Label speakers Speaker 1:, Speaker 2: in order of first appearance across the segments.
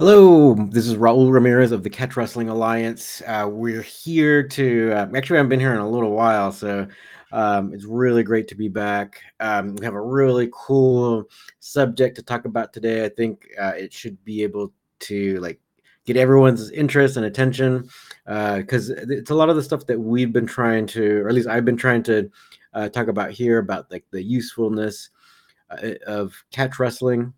Speaker 1: Hello, this is Raul Ramirez of the Catch Wrestling Alliance. Uh, we're here to uh, actually, I haven't been here in a little while, so um, it's really great to be back. Um, we have a really cool subject to talk about today. I think uh, it should be able to like get everyone's interest and attention because uh, it's a lot of the stuff that we've been trying to, or at least I've been trying to uh, talk about here about like the usefulness uh, of catch wrestling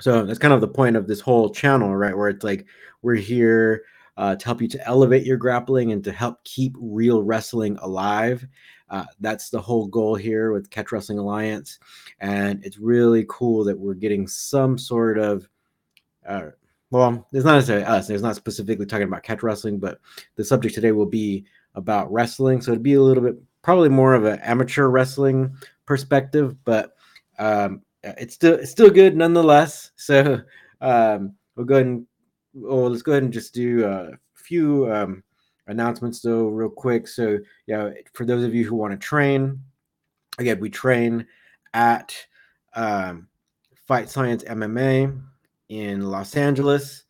Speaker 1: so that's kind of the point of this whole channel, right? Where it's like we're here uh, to help you to elevate your grappling and to help keep real wrestling alive. Uh, that's the whole goal here with Catch Wrestling Alliance, and it's really cool that we're getting some sort of. Uh, well, it's not necessarily us. It's not specifically talking about catch wrestling, but the subject today will be about wrestling. So it'd be a little bit, probably more of an amateur wrestling perspective, but um, it's still it's still good nonetheless. So um, we'll go ahead and well, let's go ahead and just do a few um, announcements though, real quick. So yeah, for those of you who want to train, again, we train at um, Fight Science MMA in Los Angeles.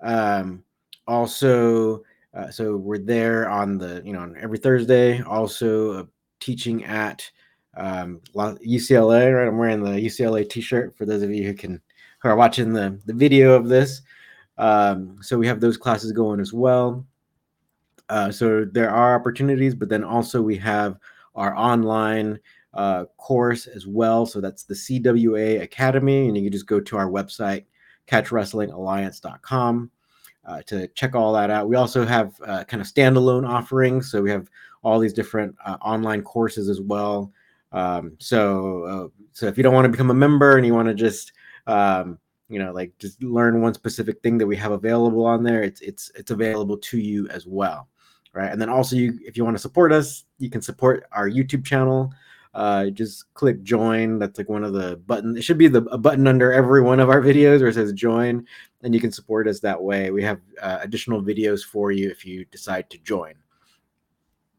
Speaker 1: Um, also, uh, so we're there on the you know on every Thursday. Also, uh, teaching at um, UCLA, right? I'm wearing the UCLA T-shirt for those of you who can who are watching the the video of this. Um, so we have those classes going as well. Uh, so there are opportunities, but then also we have our online uh, course as well. So that's the CWA Academy, and you can just go to our website, catchwrestlingalliance.com, uh, to check all that out. We also have uh, kind of standalone offerings. So we have all these different uh, online courses as well um, so, uh, so if you don't want to become a member and you want to just, um, you know, like just learn one specific thing that we have available on there, it's it's it's available to you as well, right? And then also, you if you want to support us, you can support our YouTube channel. Uh, just click join. That's like one of the buttons. It should be the a button under every one of our videos where it says join, and you can support us that way. We have uh, additional videos for you if you decide to join.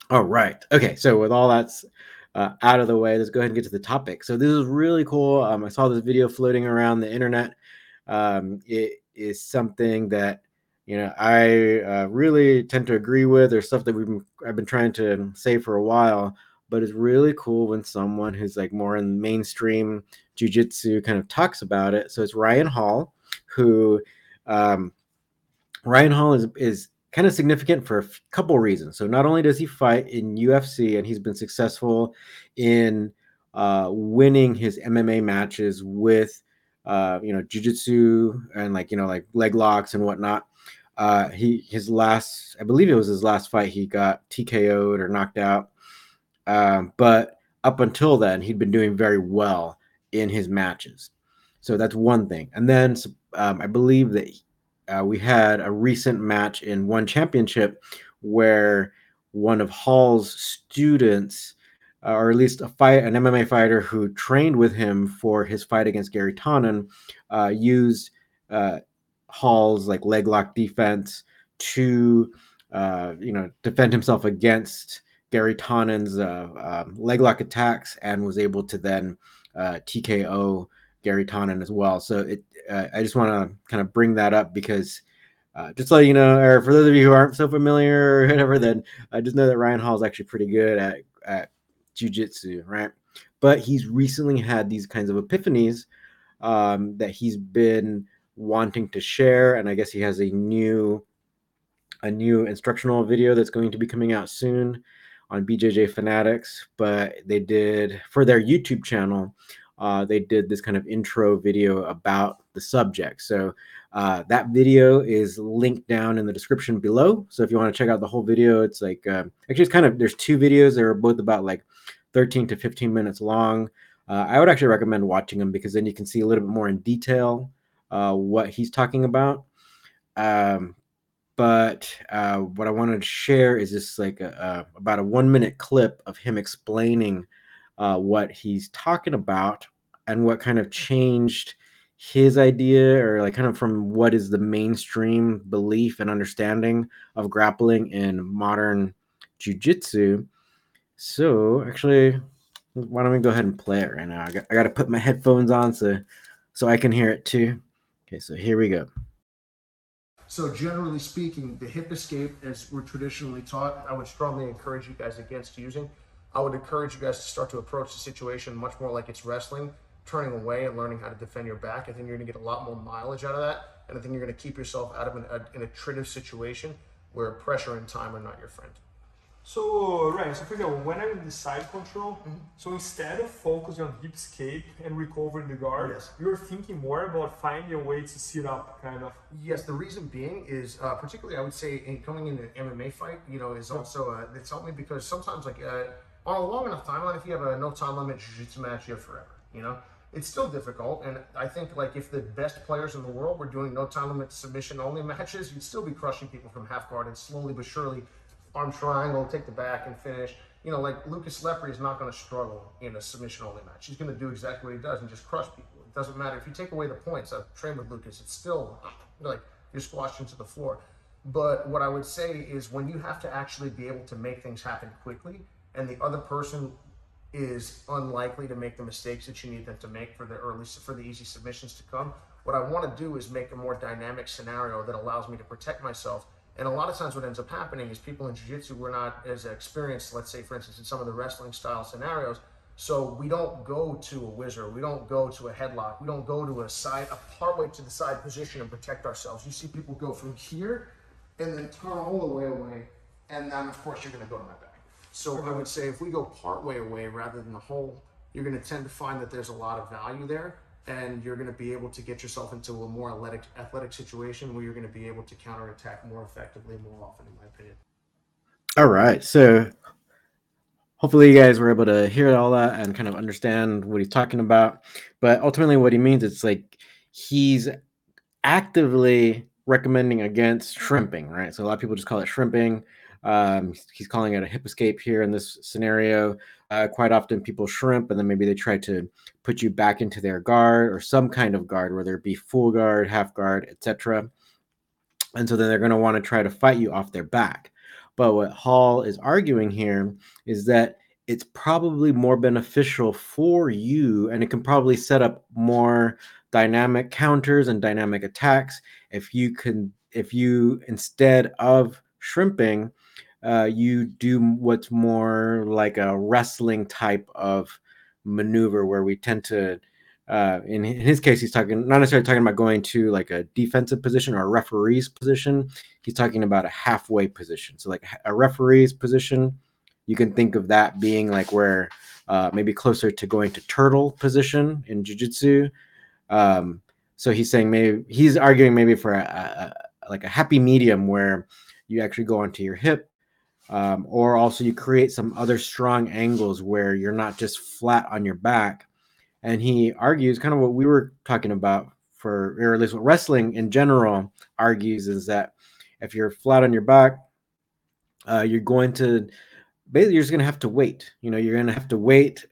Speaker 1: All right. Okay. So with all that's uh, out of the way, let's go ahead and get to the topic. So this is really cool. Um, I saw this video floating around the internet. Um, it is something that you know I uh, really tend to agree with. There's stuff that we've been, I've been trying to say for a while, but it's really cool when someone who's like more in mainstream jujitsu kind of talks about it. So it's Ryan Hall, who um, Ryan Hall is is kind of significant for a couple reasons. So not only does he fight in UFC and he's been successful in uh, winning his MMA matches with uh, you know jiu-jitsu and like you know like leg locks and whatnot. Uh, he his last, I believe it was his last fight, he got TKO'd or knocked out. Um, but up until then, he'd been doing very well in his matches. So that's one thing. And then um, I believe that uh, we had a recent match in one championship where one of Hall's students, uh, or at least a fight, an MMA fighter who trained with him for his fight against Garry Tonon, uh, used uh, Hall's like leg lock defense to, uh, you know, defend himself against Garry Tonon's uh, um, leg lock attacks, and was able to then TKO Garry Tonon as well. So it, uh, I just want to kind of bring that up because uh, just so you know, or for those of you who aren't so familiar or whatever, then I just know that Ryan Hall is actually pretty good at at jujitsu, right? But he's recently had these kinds of epiphanies um, that he's been wanting to share, and I guess he has a new a new instructional video that's going to be coming out soon on BJJ Fanatics. But they did for their YouTube channel uh, they did this kind of intro video about the subject. So uh, that video is linked down in the description below. So if you want to check out the whole video, it's like uh, actually it's kind of there's two videos. They're both about like 13 to 15 minutes long. Uh, I would actually recommend watching them because then you can see a little bit more in detail uh, what he's talking about. Um, but uh, what I wanted to share is just like a, a, about a one minute clip of him explaining uh, what he's talking about and what kind of changed his idea or like kind of from what is the mainstream belief and understanding of grappling in modern jiu-jitsu. So actually why don't we go ahead and play it right now? I got, I got to put my headphones on so so i can hear it too. Okay so here we go.
Speaker 2: So generally speaking, the hip escape, as we're traditionally taught, I would strongly encourage you guys against using. I would encourage you guys to start to approach the situation much more like it's wrestling, turning away and learning how to defend your back. I think you're going to get a lot more mileage out of that, and I think you're going to keep yourself out of an, a, an attritive situation where pressure and time are not your friend.
Speaker 3: So, right, so for example, when I'm in the side control, mm-hmm. so instead of focusing on hip escape and recovering the guard, yes. you're thinking more about finding a way to sit up, kind of.
Speaker 2: Yes, the reason being is, uh, particularly, I would say, in coming in an MMA fight, you know, is also, uh, it's helped me because sometimes, like, uh, on a long enough timeline, if you have a no time limit jiu-jitsu match, you have forever, you know? It's still difficult, and I think, like, if the best players in the world were doing no time limit submission only matches, you'd still be crushing people from half guard and slowly but surely arm triangle, take the back and finish. You know, like Lucas Lepri is not going to struggle in a submission only match. He's going to do exactly what he does and just crush people. It doesn't matter if you take away the points. I've trained with Lucas. It's still like you're squashed into the floor. But what I would say is when you have to actually be able to make things happen quickly, and the other person is unlikely to make the mistakes that you need them to make for the early for the easy submissions to come. What I want to do is make a more dynamic scenario that allows me to protect myself and a lot of times, what ends up happening is people in jiu-jitsu were not as experienced. Let's say, for instance, in some of the wrestling style scenarios. So we don't go to a whizzer. we don't go to a headlock, we don't go to a side, a partway to the side position and protect ourselves. You see people go from here and then turn all the way away, and then of course you're going to go to my back. So I would say if we go partway away rather than the whole, you're going to tend to find that there's a lot of value there and you're going to be able to get yourself into a more athletic athletic situation where you're going to be able to counterattack more effectively more often in my opinion.
Speaker 1: All right so hopefully you guys were able to hear all that and kind of understand what he's talking about. But ultimately what he means it's like he's actively recommending against shrimping right? So a lot of people just call it shrimping um, he's calling it a hip escape here in this scenario. Uh, quite often, people shrimp and then maybe they try to put you back into their guard or some kind of guard, whether it be full guard, half guard, etc. And so then they're going to want to try to fight you off their back. But what Hall is arguing here is that it's probably more beneficial for you and it can probably set up more dynamic counters and dynamic attacks if you can if you instead of shrimping uh, you do what's more like a wrestling type of maneuver where we tend to uh, in, in his case he's talking not necessarily talking about going to like a defensive position or a referee's position. He's talking about a halfway position. So like a referee's position you can think of that being like where uh, maybe closer to going to turtle position in jiu-jitsu. Um, so he's saying maybe he's arguing maybe for a, a, like a happy medium where you actually go onto your hip um, or also you create some other strong angles where you're not just flat on your back. And he argues kind of what we were talking about for, or at least what wrestling in general argues is that if you're flat on your back, uh, you're going to basically you're just going to have to wait. You know, you're going to have to wait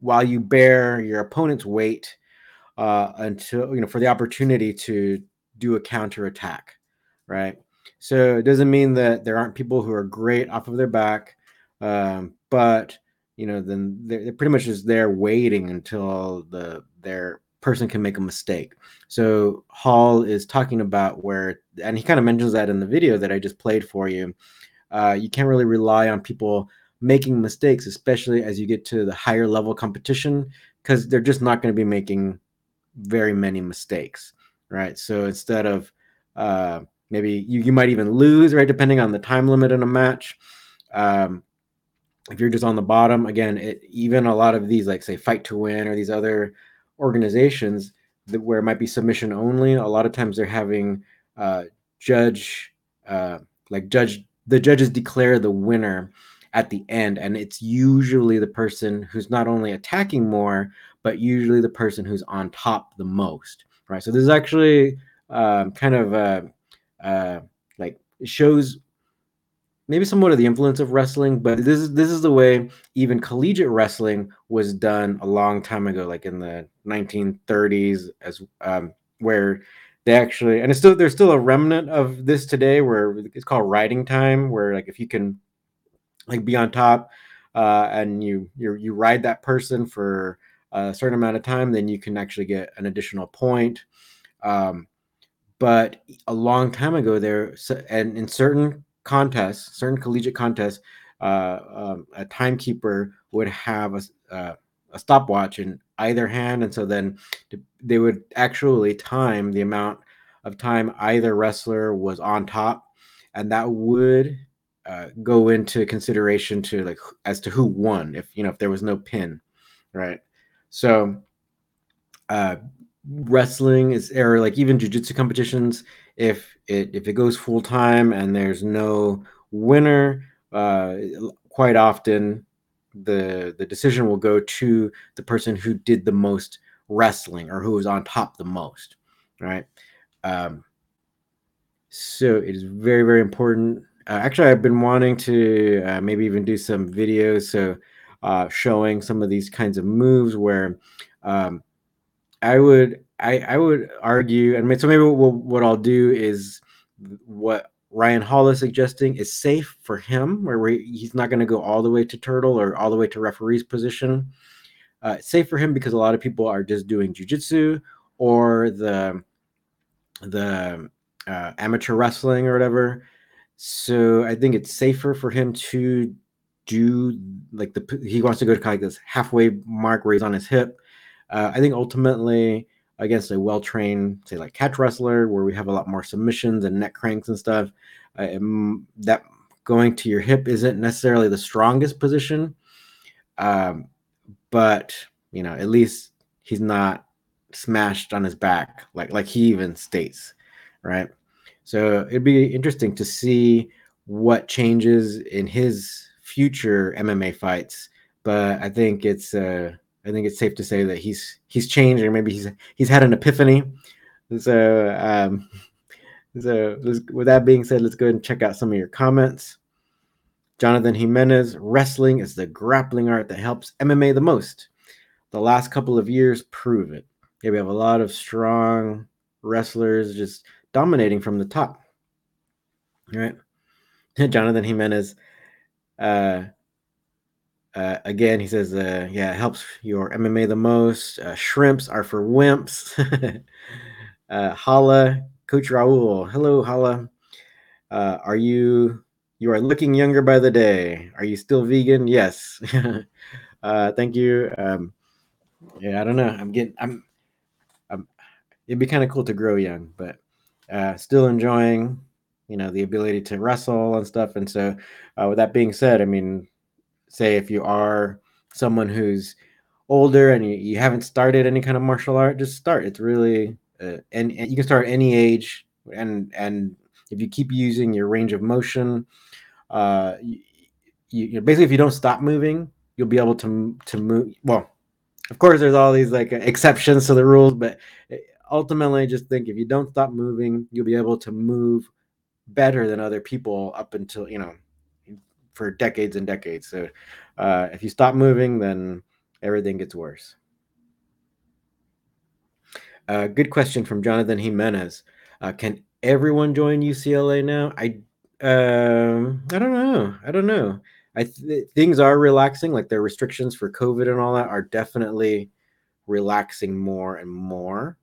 Speaker 1: while you bear your opponent's weight uh, until you know for the opportunity to do a counter attack, right? So it doesn't mean that there aren't people who are great off of their back, um, but you know, then they're, they're pretty much just there waiting until the their person can make a mistake. So Hall is talking about where, and he kind of mentions that in the video that I just played for you. Uh, you can't really rely on people making mistakes, especially as you get to the higher level competition, because they're just not going to be making very many mistakes, right? So instead of uh, Maybe you, you might even lose, right? Depending on the time limit in a match. Um, if you're just on the bottom, again, it, even a lot of these, like say Fight to Win or these other organizations that where it might be submission only, a lot of times they're having uh, judge, uh, like judge, the judges declare the winner at the end, and it's usually the person who's not only attacking more, but usually the person who's on top the most, right? So this is actually um, kind of a uh, like shows maybe somewhat of the influence of wrestling, but this is this is the way even collegiate wrestling was done a long time ago, like in the 1930s, as um, where they actually and it's still there's still a remnant of this today where it's called riding time, where like if you can like be on top uh, and you you you ride that person for a certain amount of time, then you can actually get an additional point. Um, but a long time ago, there and in certain contests, certain collegiate contests, uh, um, a timekeeper would have a, uh, a stopwatch in either hand, and so then they would actually time the amount of time either wrestler was on top, and that would uh, go into consideration to like as to who won if you know if there was no pin, right? So, uh, wrestling is or like even jujitsu competitions, if it if it goes full time and there's no winner, uh, quite often the the decision will go to the person who did the most wrestling or who was on top the most, right? Um, so it is very very important. Uh, actually, I've been wanting to uh, maybe even do some videos so uh, showing some of these kinds of moves where um, I would I, I would argue, and so maybe what, what I'll do is what Ryan Hall is suggesting is safe for him, where he's not going to go all the way to turtle or all the way to referee's position. Uh, safe for him because a lot of people are just doing jujitsu or the the uh, amateur wrestling or whatever. So I think it's safer for him to do like the he wants to go to kind of this halfway mark where he's on his hip. Uh, I think ultimately against a well trained, say like catch wrestler, where we have a lot more submissions and neck cranks and stuff, uh, that going to your hip isn't necessarily the strongest position. Um, but you know, at least he's not smashed on his back like like he even states, right? So it'd be interesting to see what changes in his future MMA fights. But I think it's uh, I think it's safe to say that he's he's changed, or maybe he's he's had an epiphany. So, um, so with that being said, let's go ahead and check out some of your comments. Jonathan Jimenez, wrestling is the grappling art that helps MMA the most. The last couple of years prove it. Yeah, we have a lot of strong wrestlers just dominating from the top. All right. Jonathan Jimenez, uh, uh, again, he says, uh, yeah, it helps your MMA the most. Uh, shrimps are for wimps. uh, Hala, Coach Raul. Hello, Hala. Uh, are you you are looking younger by the day? Are you still vegan? Yes. uh, thank you. Um, yeah, I don't know. I'm getting. I'm. I'm it'd be kind of cool to grow young, but uh, still enjoying, you know, the ability to wrestle and stuff. And so, uh, with that being said, I mean, say if you are someone who's older and you, you haven't started any kind of martial art, just start. It's really uh, and, and you can start any age and and if you keep using your range of motion, uh, you, you basically if you don't stop moving, you'll be able to to move. Well, of course, there's all these like exceptions to the rules, but eh, ultimately, just think if you don't stop moving, you'll be able to move better than other people up until you know for decades and decades. So uh, if you stop moving, then everything gets worse. Uh, good question from Jonathan Jimenez. Uh, can everyone join UCLA now? I um, I don't know. I don't know. I th- things are relaxing. Like their restrictions for COVID and all that are definitely relaxing more and more.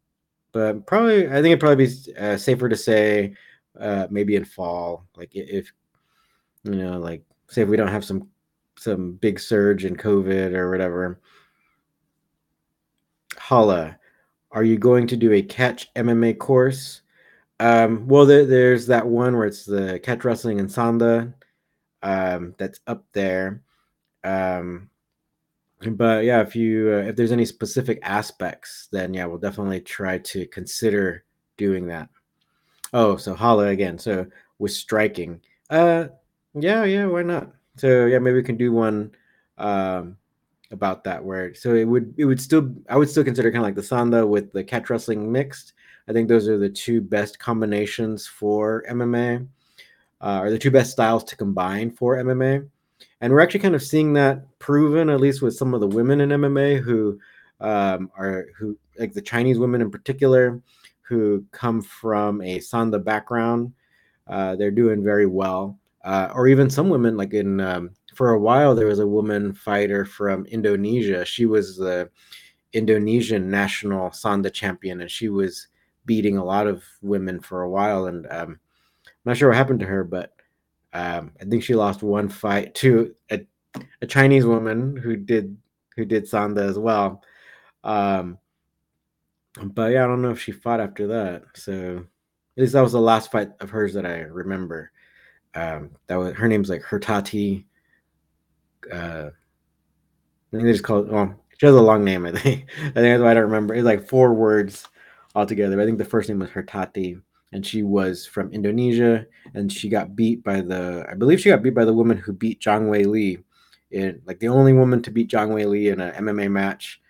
Speaker 1: But probably, I think it'd probably be uh, safer to say uh, maybe in fall. Like if you know, like say if we don't have some some big surge in COVID or whatever. Hala, are you going to do a catch MMA course? Um, well, there, there's that one where it's the catch wrestling and Sanda um, that's up there. Um, but yeah, if you uh, if there's any specific aspects, then yeah, we'll definitely try to consider doing that. Oh, so Hala again. So with striking, uh, yeah, yeah, why not? So yeah, maybe we can do one um, about that. Where so it would it would still I would still consider kind of like the Sanda with the catch wrestling mixed. I think those are the two best combinations for MMA, uh, the two best styles to combine for MMA. And we're actually kind of seeing that proven, at least with some of the women in MMA who um, are who like the Chinese women in particular, who come from a Sanda background. Uh, they're doing very well uh, or even some women like in um, for a while there was a woman fighter from Indonesia. She was the Indonesian national Sanda champion, and she was beating a lot of women for a while, and um, I'm not sure what happened to her, but um, I think she lost one fight to a, a Chinese woman who did who did Sanda as well. Um, but yeah, I don't know if she fought after that. So at least that was the last fight of hers that I remember. Um, that was her name's like Hertati. Uh, I think they just call it. Well, she has a long name. I think. I think that's why I don't remember. It's like four words altogether. I think the first name was Hertati, and she was from Indonesia, and she got beat by the. I believe she got beat by the woman who beat Zhang Weili, in like the only woman to beat Zhang Weili in an MMA match.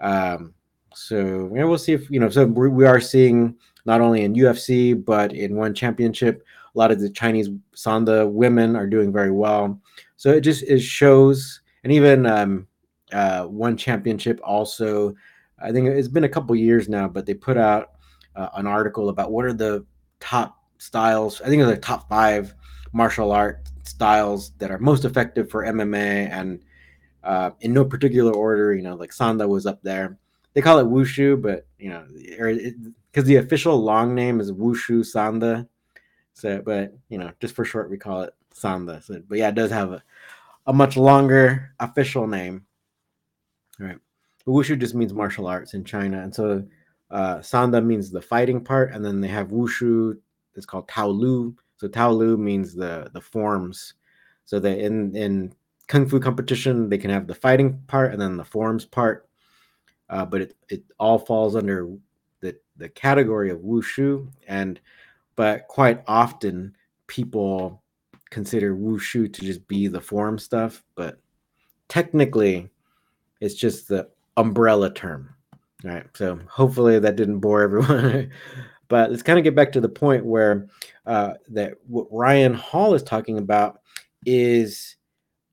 Speaker 1: Um, so yeah, we'll see if you know. So we are seeing not only in UFC but in one championship, a lot of the Chinese Sanda women are doing very well. So it just it shows, and even um, uh, one championship also. I think it's been a couple years now, but they put out uh, an article about what are the top styles. I think it's the top five martial art styles that are most effective for MMA, and uh, in no particular order. You know, like Sanda was up there. They call it Wushu, but you know, because the official long name is Wushu Sanda. So, but you know, just for short, we call it Sanda. So, but yeah, it does have a, a much longer official name. All right. But Wushu just means martial arts in China. And so uh, Sanda means the fighting part. And then they have Wushu, it's called Tao Lu. So Tao Lu means the, the forms. So that in, in Kung Fu competition, they can have the fighting part and then the forms part. Uh, but it, it all falls under the, the category of Wushu. And, but quite often people consider Wushu to just be the form stuff. But technically, it's just the umbrella term. All right. So hopefully that didn't bore everyone. but let's kind of get back to the point where uh, that what Ryan Hall is talking about is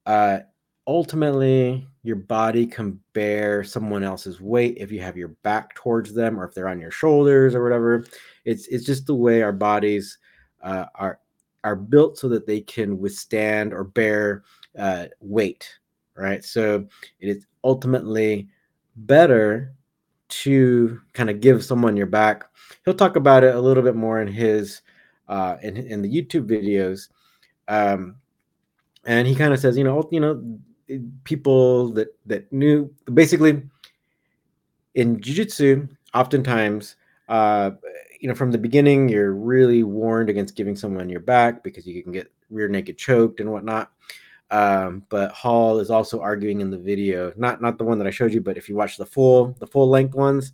Speaker 1: uh, ultimately your body can bear someone else's weight if you have your back towards them or if they're on your shoulders or whatever. It's it's just the way our bodies uh, are are built so that they can withstand or bear uh, weight, right? So it is ultimately better to kind of give someone your back. He'll talk about it a little bit more in his uh, in in the YouTube videos, um, and he kind of says, you know, you know, people that that knew basically in jiu-jitsu oftentimes uh, you know from the beginning you're really warned against giving someone your back because you can get rear naked choked and whatnot. Um, but Hall is also arguing in the video, not not the one that I showed you, but if you watch the full the full length ones,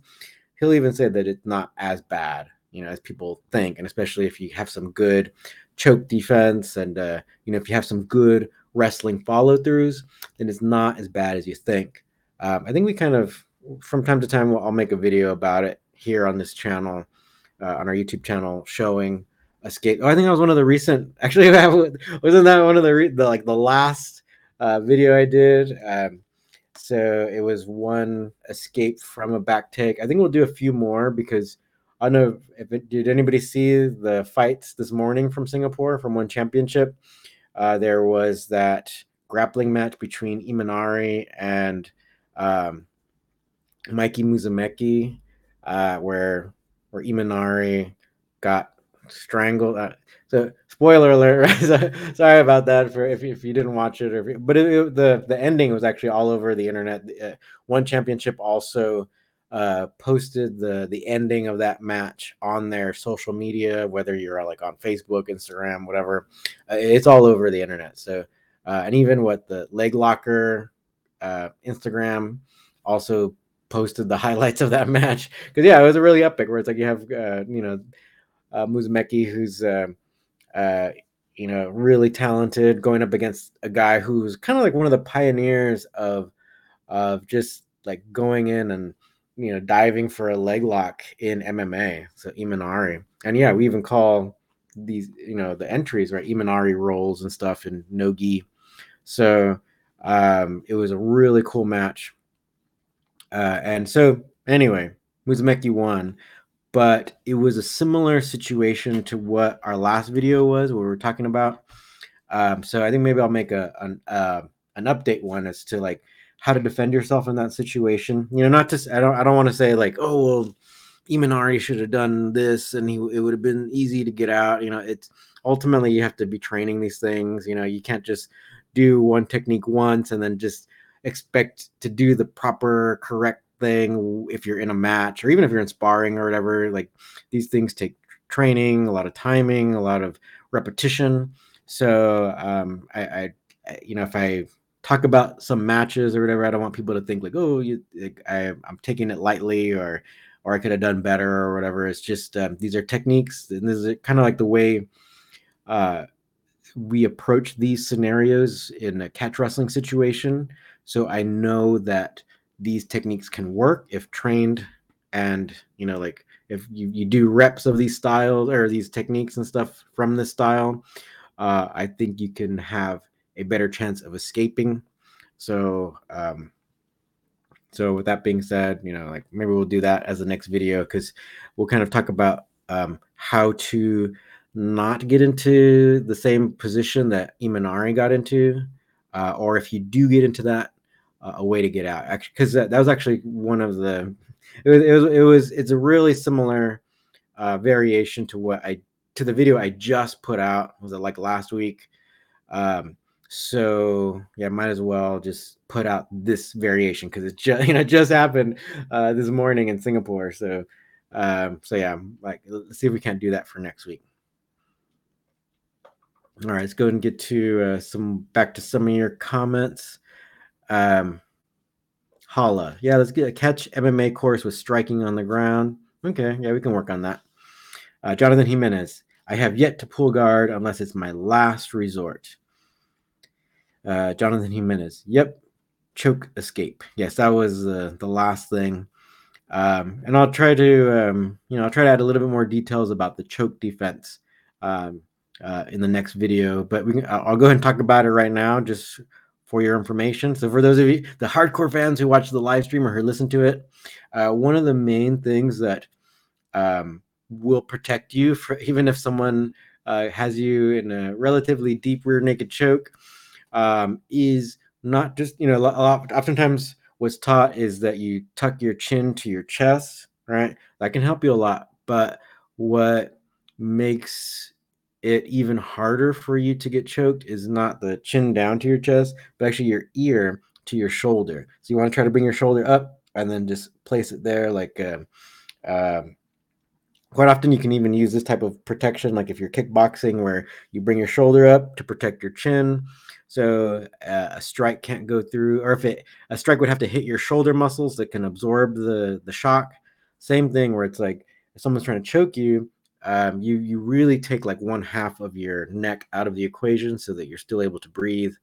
Speaker 1: he'll even say that it's not as bad, you know, as people think, and especially if you have some good choke defense and uh, you know if you have some good wrestling follow throughs, then it's not as bad as you think. Um, I think we kind of from time to time we'll, I'll make a video about it here on this channel, uh, on our YouTube channel, showing escape. Oh, I think that was one of the recent. Actually, wasn't that one of the, re, the like the last uh, video I did? Um, so it was one escape from a back take. I think we'll do a few more because I don't know if it, did anybody see the fights this morning from Singapore from one championship. Uh, there was that grappling match between Imanari and um, Mikey Musumeci, uh, where where Imanari got strangled. Uh, so spoiler alert. Right? sorry about that for if, if you didn't watch it. Or if, but it, the the ending was actually all over the internet. Uh, one championship also uh, posted the the ending of that match on their social media, whether you're like on Facebook, Instagram, whatever. Uh, it's all over the internet. So uh, and even what the leg locker uh, Instagram also posted the highlights of that match because yeah, it was a really epic. Where it's like you have uh, you know uh, who's uh, uh, you know really talented, going up against a guy who's kind of like one of the pioneers of of just like going in and you know diving for a leg lock in MMA. So Imanari, and yeah, we even call these you know the entries right Imanari rolls and stuff in nogi. So um, it was a really cool match. Uh, and so anyway, Musumeci won but it was a similar situation to what our last video was, what we were talking about. Um, so I think maybe I'll make a an, uh, an update one as to like how to defend yourself in that situation. You know, not just I don't I don't want to say like oh well, Imanari should have done this and he it would have been easy to get out. You know, it's ultimately you have to be training these things. You know, you can't just do one technique once and then just expect to do the proper correct thing if you're in a match or even if you're in sparring or whatever. Like these things take training, a lot of timing, a lot of repetition. So um, I, I, you know, if I talk about some matches or whatever, I don't want people to think like, oh, you, like, I, I'm taking it lightly or or I could have done better or whatever. It's just um, these are techniques, and this is kind of like the way uh, we approach these scenarios in a catch wrestling situation. So I know that these techniques can work if trained, and you know, like if you, you do reps of these styles or these techniques and stuff from this style, uh, I think you can have a better chance of escaping. So um, so with that being said, you know, like maybe we'll do that as the next video because we'll kind of talk about um, how to not get into the same position that Imanari got into, uh, or if you do get into that, uh, a way to get out. Actually, because that, that was actually one of the it was it was, it was it's a really similar uh, variation to what I to the video I just put out. Was it like last week? Um, so yeah, might as well just put out this variation because it just you know just happened uh, this morning in Singapore. So um, so yeah, like let's see if we can't do that for next week. All right, let's go and get to uh, some back to some of your comments. Um, Holla, yeah, let's get a catch MMA course with striking on the ground. Okay, yeah, we can work on that. Uh, Jonathan Jimenez, I have yet to pull guard unless it's my last resort. Uh, Jonathan Jimenez. Yep. Choke escape. Yes, that was uh, the last thing. Um, and I'll try to, um, you know, I'll try to add a little bit more details about the choke defense um, uh, in the next video. But we can, I'll go ahead and talk about it right now, just for your information. So for those of you, the hardcore fans who watch the live stream or who listen to it, uh, one of the main things that um, will protect you, for, even if someone uh, has you in a relatively deep rear naked choke, um, is not just you know a lot, oftentimes what's taught is that you tuck your chin to your chest right? That can help you a lot but what makes it even harder for you to get choked is not the chin down to your chest but actually your ear to your shoulder. So you want to try to bring your shoulder up and then just place it there like uh, um, quite often you can even use this type of protection like if you're kickboxing where you bring your shoulder up to protect your chin so uh, a strike can't go through, or if it a strike would have to hit your shoulder muscles that can absorb the the shock. Same thing where it's like if someone's trying to choke you, um, you you really take like one half of your neck out of the equation so that you're still able to breathe.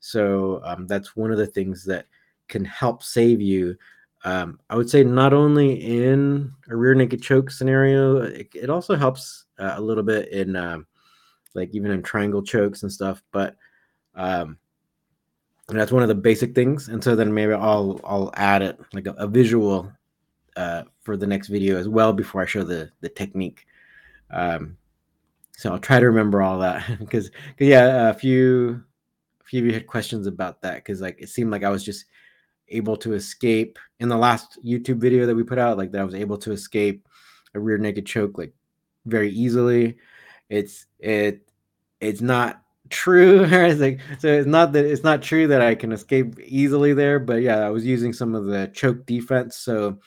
Speaker 1: So um, that's one of the things that can help save you. Um, I would say not only in a rear naked choke scenario, it, it also helps uh, a little bit in um, like even in triangle chokes and stuff, but um, and that's one of the basic things. And so then maybe I'll I'll add it like a, a visual uh, for the next video as well before I show the the technique. Um, so I'll try to remember all that because yeah, a few a few of you had questions about that because like it seemed like I was just able to escape in the last YouTube video that we put out, like that I was able to escape a rear naked choke like very easily. It's it it's not true. like so it's not that it's not true that I can escape easily there, but yeah, I was using some of the choke defense, so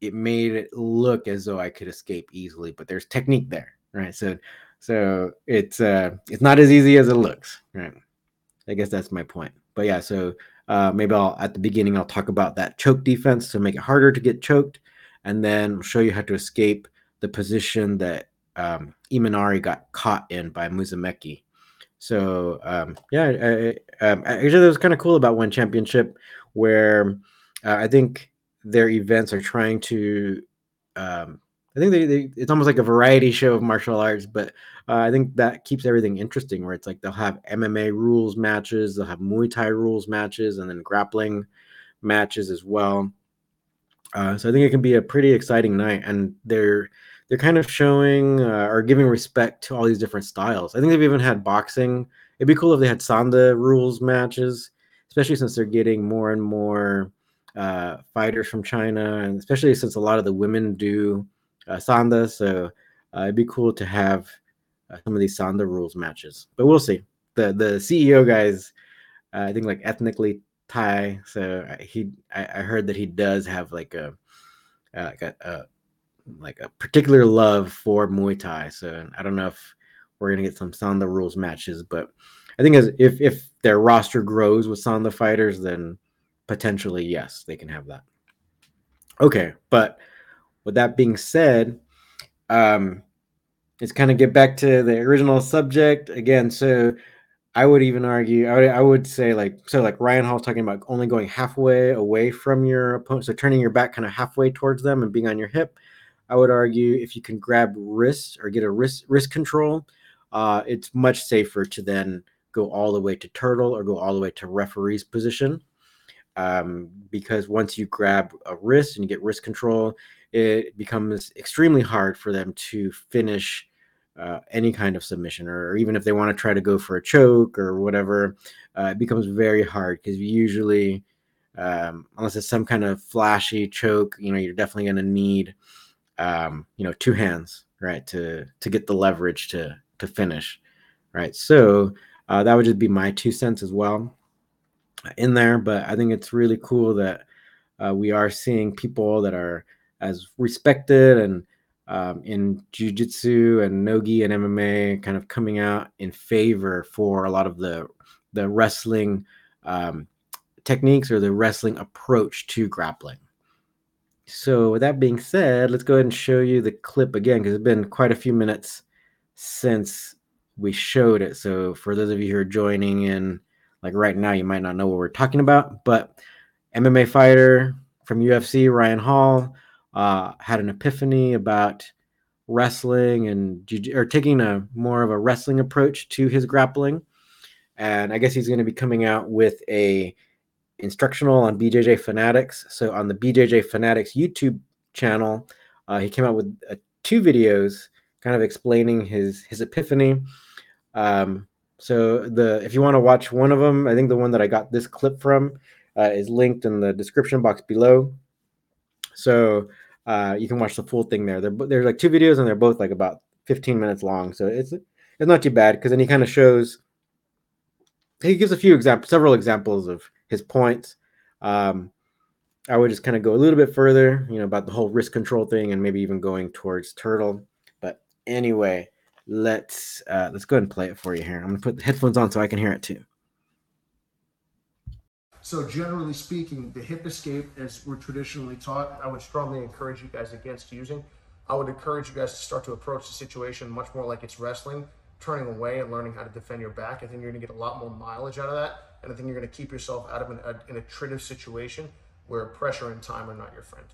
Speaker 1: it made it look as though I could escape easily. But there's technique there, right? So so it's uh it's not as easy as it looks, right? I guess that's my point. But yeah, so uh, maybe I'll at the beginning I'll talk about that choke defense to make it harder to get choked, and then show you how to escape the position that um, Imanari got caught in by Musumeci so um, yeah, I, I, um, actually, that was kind of cool about one championship, where uh, I think their events are trying to. Um, I think they, they, it's almost like a variety show of martial arts, but uh, I think that keeps everything interesting. Where it's like they'll have MMA rules matches, they'll have Muay Thai rules matches, and then grappling matches as well. Uh, so I think it can be a pretty exciting night, and they're they're kind of showing uh, or giving respect to all these different styles. I think they've even had boxing. It'd be cool if they had Sanda rules matches, especially since they're getting more and more uh, fighters from China, and especially since a lot of the women do uh, Sanda. So uh, it'd be cool to have uh, some of these Sanda rules matches. But we'll see. The the CEO guys, uh, I think like ethnically Thai. So he, I, I, heard that he does have like a, uh, like a, a, like a particular love for Muay Thai. So I don't know if we're gonna get some Sanda rules matches, but I think as if if their roster grows with Sanda fighters, then potentially yes, they can have that. Okay, but with that being said, um, let's kind of get back to the original subject again. So I would even argue, I would, I would say like, so like Ryan Hall's talking about only going halfway away from your opponent. So turning your back kind of halfway towards them and being on your hip. I would argue if you can grab wrist or get a wrist wrist control, uh, it's much safer to then go all the way to turtle or go all the way to referee's position. Um, because once you grab a wrist and you get wrist control, it becomes extremely hard for them to finish uh, any kind of submission, or even if they want to try to go for a choke or whatever, uh, it becomes very hard because usually, um, unless it's some kind of flashy choke, you know, you're definitely going to need, um, you know, two hands, right, to to get the leverage to to finish, right. So uh, that would just be my two cents as well in there. But I think it's really cool that uh, we are seeing people that are as respected and um, in jiu-jitsu and nogi and MMA kind of coming out in favor for a lot of the the wrestling um, techniques or the wrestling approach to grappling. So with that being said, let's go ahead and show you the clip again because it's been quite a few minutes since we showed it. So for those of you who are joining in like right now, you might not know what we're talking about, but MMA fighter from UFC, Ryan Hall, uh, had an epiphany about wrestling and or taking a more of a wrestling approach to his grappling. And I guess he's going to be coming out with a instructional on BJJ Fanatics. So on the BJJ Fanatics YouTube channel, uh, he came out with uh, two videos, kind of explaining his his epiphany. Um, so the if you want to watch one of them, I think the one that I got this clip from uh, is linked in the description box below. So uh, you can watch the full thing there. They're, there's like two videos and they're both like about 15 minutes long. So it's it's not too bad because then he kind of shows. He gives a few examples, several examples of his points. Um, I would just kind of go a little bit further, you know, about the whole wrist control thing and maybe even going towards turtle. But anyway, let's uh, let's go ahead and play it for you here. I'm gonna put the headphones on so I can hear it too.
Speaker 2: So generally speaking, the hip escape, as we're traditionally taught, I would strongly encourage you guys against using. I would encourage you guys to start to approach the situation much more like it's wrestling, turning away and learning how to defend your back. I think you're to get a lot more mileage out of that, and I think you're going to keep yourself out of an, a, an attritive situation where pressure and time are not your friend.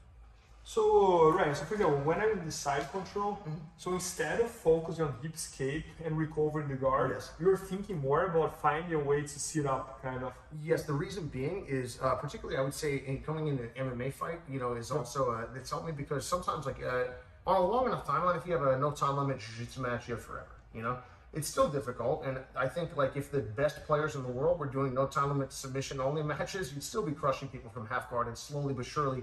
Speaker 3: So, right, so for example, when I'm in the side control, mm-hmm. so instead of focusing on hip escape and recovering the guard, yes. you're thinking more about finding a way to sit up, kind of.
Speaker 2: Yes, the reason being is, uh, particularly I would say, in coming in an MMA fight, you know, is also, uh, it's helped me because sometimes, like, uh, on a long enough timeline, if you have a no time limit jiu-jitsu match, you have forever, you know? It's still difficult, and I think, like, if the best players in the world were doing no time limit submission only matches, you'd still be crushing people from half guard and slowly but surely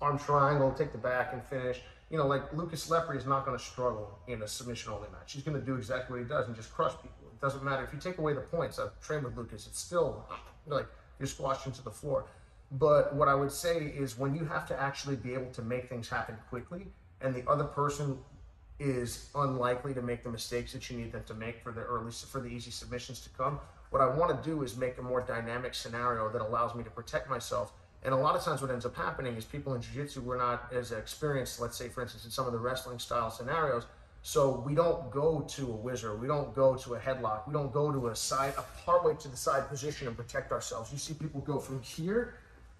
Speaker 2: arm triangle, take the back and finish. You know, like Lucas Lepri is not going to struggle in a submission only match. He's going to do exactly what he does and just crush people. It doesn't matter if you take away the points. I've trained with Lucas. It's still like you're squashed into the floor. But what I would say is when you have to actually be able to make things happen quickly, and the other person is unlikely to make the mistakes that you need them to make for the early for the easy submissions to come. What I want to do is make a more dynamic scenario that allows me to protect myself and a lot of times what ends up happening is people in jiu-jitsu were not as experienced, let's say, for instance, in some of the wrestling style scenarios. So we don't go to a whizzer, we don't go to a headlock, we don't go to a side, a partway to the side position and protect ourselves. You see people go from here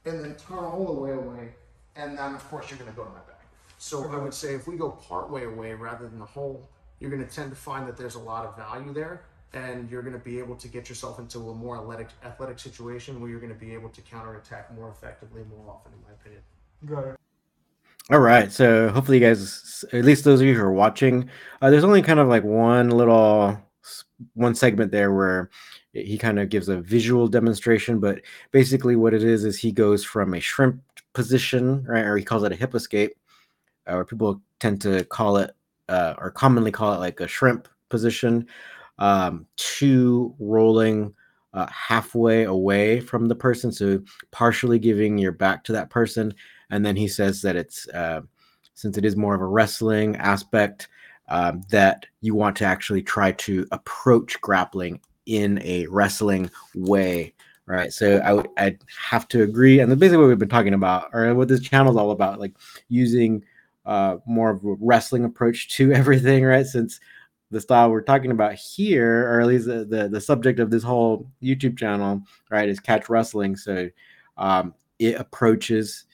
Speaker 2: and then turn all the way away, and then of course you're going to go to my back. So I would say if we go part way away rather than the whole, you're going to tend to find that there's a lot of value there and you're going to be able to get yourself into a more athletic athletic situation where you're going to be able to counterattack more effectively more often in my opinion
Speaker 3: got it
Speaker 1: all right so hopefully you guys at least those of you who are watching uh, there's only kind of like one little one segment there where he kind of gives a visual demonstration but basically what it is is he goes from a shrimp position, right? Or he calls it a hip escape, or people tend to call it, uh, or commonly call it like a shrimp position, um, to rolling uh, halfway away from the person. So partially giving your back to that person. And then he says that it's, uh, since it is more of a wrestling aspect, um, that you want to actually try to approach grappling in a wrestling way right so i would i'd have to agree and basically what we've been talking about or what this channel is all about like using uh more of a wrestling approach to everything right? Since the style we're talking about here or at least the, the, the subject of this whole youtube channel right is catch wrestling. So um it approaches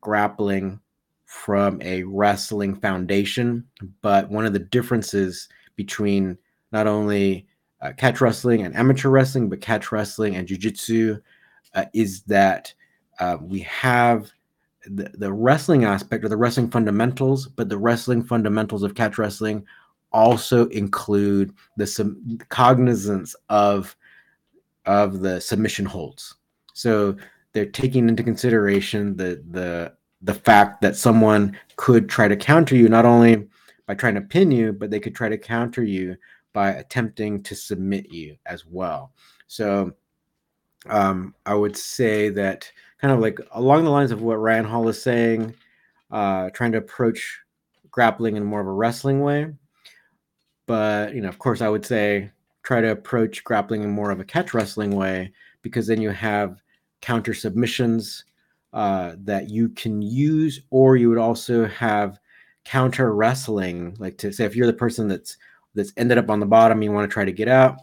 Speaker 1: grappling from a wrestling foundation but one of the differences between not only uh, catch wrestling and amateur wrestling, but catch wrestling and jujitsu uh, is that uh, we have the, the wrestling aspect or the wrestling fundamentals, but the wrestling fundamentals of catch wrestling also include the some cognizance of of the submission holds. So they're taking into consideration the the the fact that someone could try to counter you not only by trying to pin you, but they could try to counter you by attempting to submit you as well. So um, I would say that kind of like along the lines of what Ryan Hall is saying, uh, trying to approach grappling in more of a wrestling way. But, you know, of course, I would say try to approach grappling in more of a catch wrestling way because then you have counter submissions uh, that you can use, or you would also have counter wrestling, like to say if you're the person that's that's ended up on the bottom, you want to try to get out,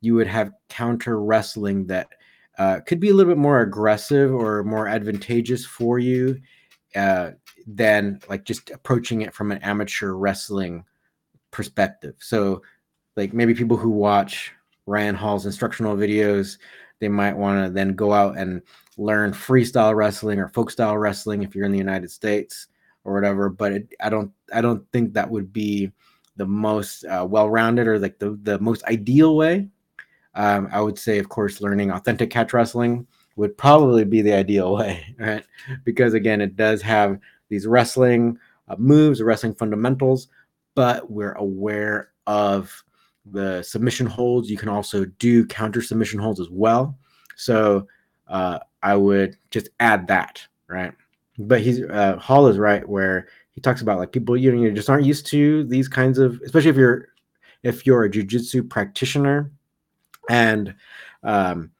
Speaker 1: you would have counter wrestling that uh, could be a little bit more aggressive or more advantageous for you uh, than like just approaching it from an amateur wrestling perspective. So, like maybe people who watch Ryan Hall's instructional videos, they might want to then go out and learn freestyle wrestling or folk style wrestling if you're in the United States or whatever. But it, I don't, I don't think that would be the most uh, well-rounded or like the, the most ideal way um, i would say of course learning authentic catch wrestling would probably be the ideal way right? Because again it does have these wrestling uh, moves wrestling fundamentals but we're aware of the submission holds. You can also do counter submission holds as well. So uh, i would just add that right? But he's uh, hall is right where he talks about like people you know you just aren't used to these kinds of especially if you're if you're a jujitsu practitioner and um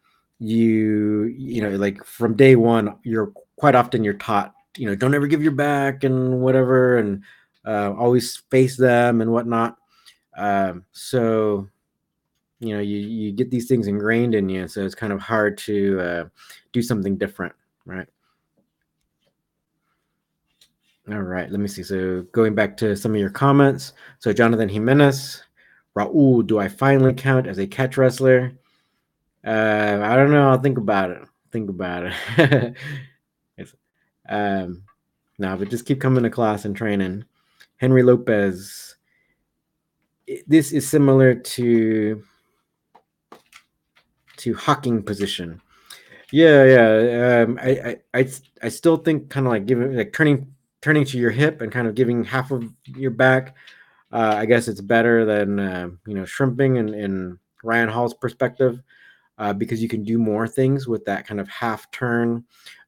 Speaker 1: you you know like from day one you're quite often you're taught you know don't ever give your back and whatever and uh, always face them and whatnot um so you know you you get these things ingrained in you so it's kind of hard to uh, do something different right all right, let me see. So going back to some of your comments. So Jonathan Jimenez, Raul, do I finally count as a catch wrestler? Uh, I don't know. I'll think about it. Think about it. um, no, but just keep coming to class and training. Henry Lopez. This is similar to to hocking position. Yeah, yeah. Um, I, I, I, I still think kind of like giving like turning turning to your hip and kind of giving half of your back, uh, I guess it's better than uh, you know shrimping in, in Ryan Hall's perspective uh, because you can do more things with that kind of half turn.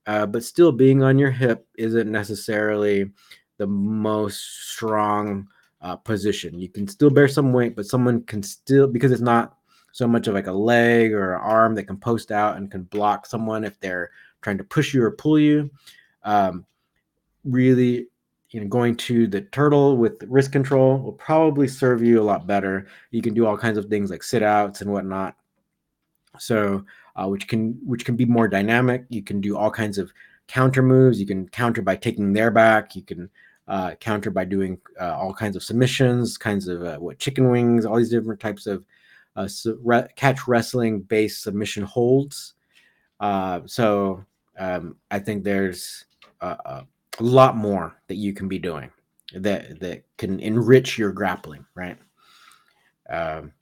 Speaker 1: Uh, but still, being on your hip isn't necessarily the most strong uh, position. You can still bear some weight, but someone can still because it's not so much of like a leg or arm that can post out and can block someone if they're trying to push you or pull you. Um, really you know going to the turtle with wrist control will probably serve you a lot better. You can do all kinds of things like sit outs and whatnot. So uh, which can which can be more dynamic. You can do all kinds of counter moves. You can counter by taking their back. You can uh, counter by doing uh, all kinds of submissions kinds of uh, what chicken wings all these different types of uh, re- catch wrestling based submission holds. Uh, so um, i think there's lot more that you can be doing that that can enrich your grappling, right? Um,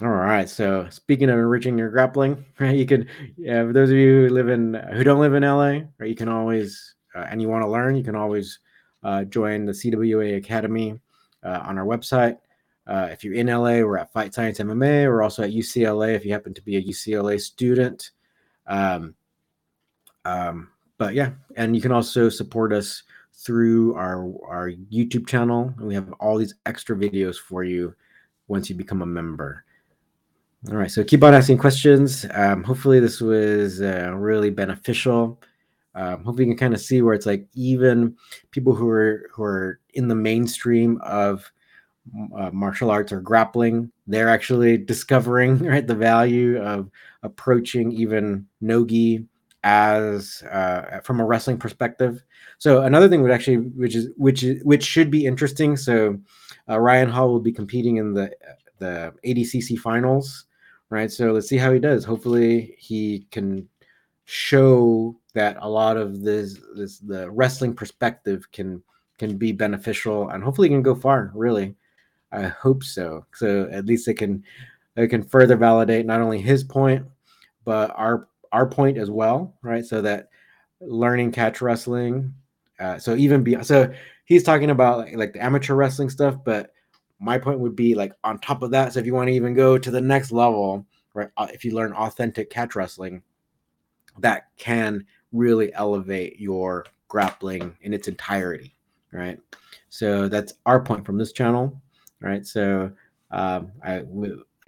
Speaker 1: all right. So speaking of enriching your grappling, right? You can, yeah, for those of you who live in who don't live in LA, right? You can always uh, and you want to learn, you can always uh, join the CWA Academy uh, on our website. Uh, if you're in LA, we're at Fight Science MMA. We're also at UCLA if you happen to be a UCLA student. Um, um, but yeah, and you can also support us through our our YouTube channel, and we have all these extra videos for you once you become a member. All right, so keep on asking questions. Um, hopefully, this was uh, really beneficial. Um, you can kind of see where it's like even people who are who are in the mainstream of uh, martial arts or grappling, they're actually discovering right the value of approaching even nogi as uh, from a wrestling perspective. So another thing would actually, which is which is which should be interesting. So uh, Ryan Hall will be competing in the the ADCC finals, right? So let's see how he does. Hopefully, he can show that a lot of this this the wrestling perspective can can be beneficial and hopefully can go far. Really, I hope so. So at least it can it can further validate not only his point but our our point as well, right? So that learning catch wrestling. Uh, so even be so he's talking about like, like the amateur wrestling stuff, but my point would be like on top of that. So if you want to even go to the next level, right? If you learn authentic catch wrestling, that can really elevate your grappling in its entirety, right? So that's our point from this channel, right? So um, I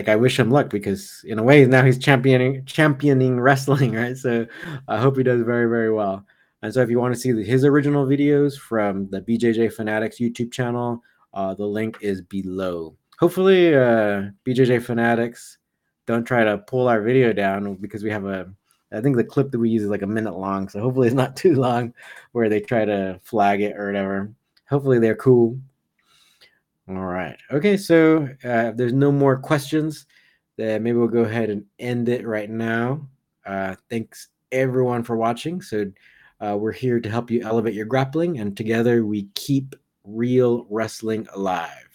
Speaker 1: like I wish him luck because in a way now he's championing championing wrestling, right? So I hope he does very very well. And so if you want to see his original videos from the BJJ Fanatics YouTube channel, uh, the link is below. Hopefully, uh, BJJ Fanatics don't try to pull our video down because we have a. I think the clip that we use is like a minute long, so hopefully it's not too long where they try to flag it or whatever. Hopefully they're cool. All right. Okay. So uh, if there's no more questions, then maybe we'll go ahead and end it right now. Uh, thanks everyone for watching. So uh, we're here to help you elevate your grappling, and together we keep real wrestling alive.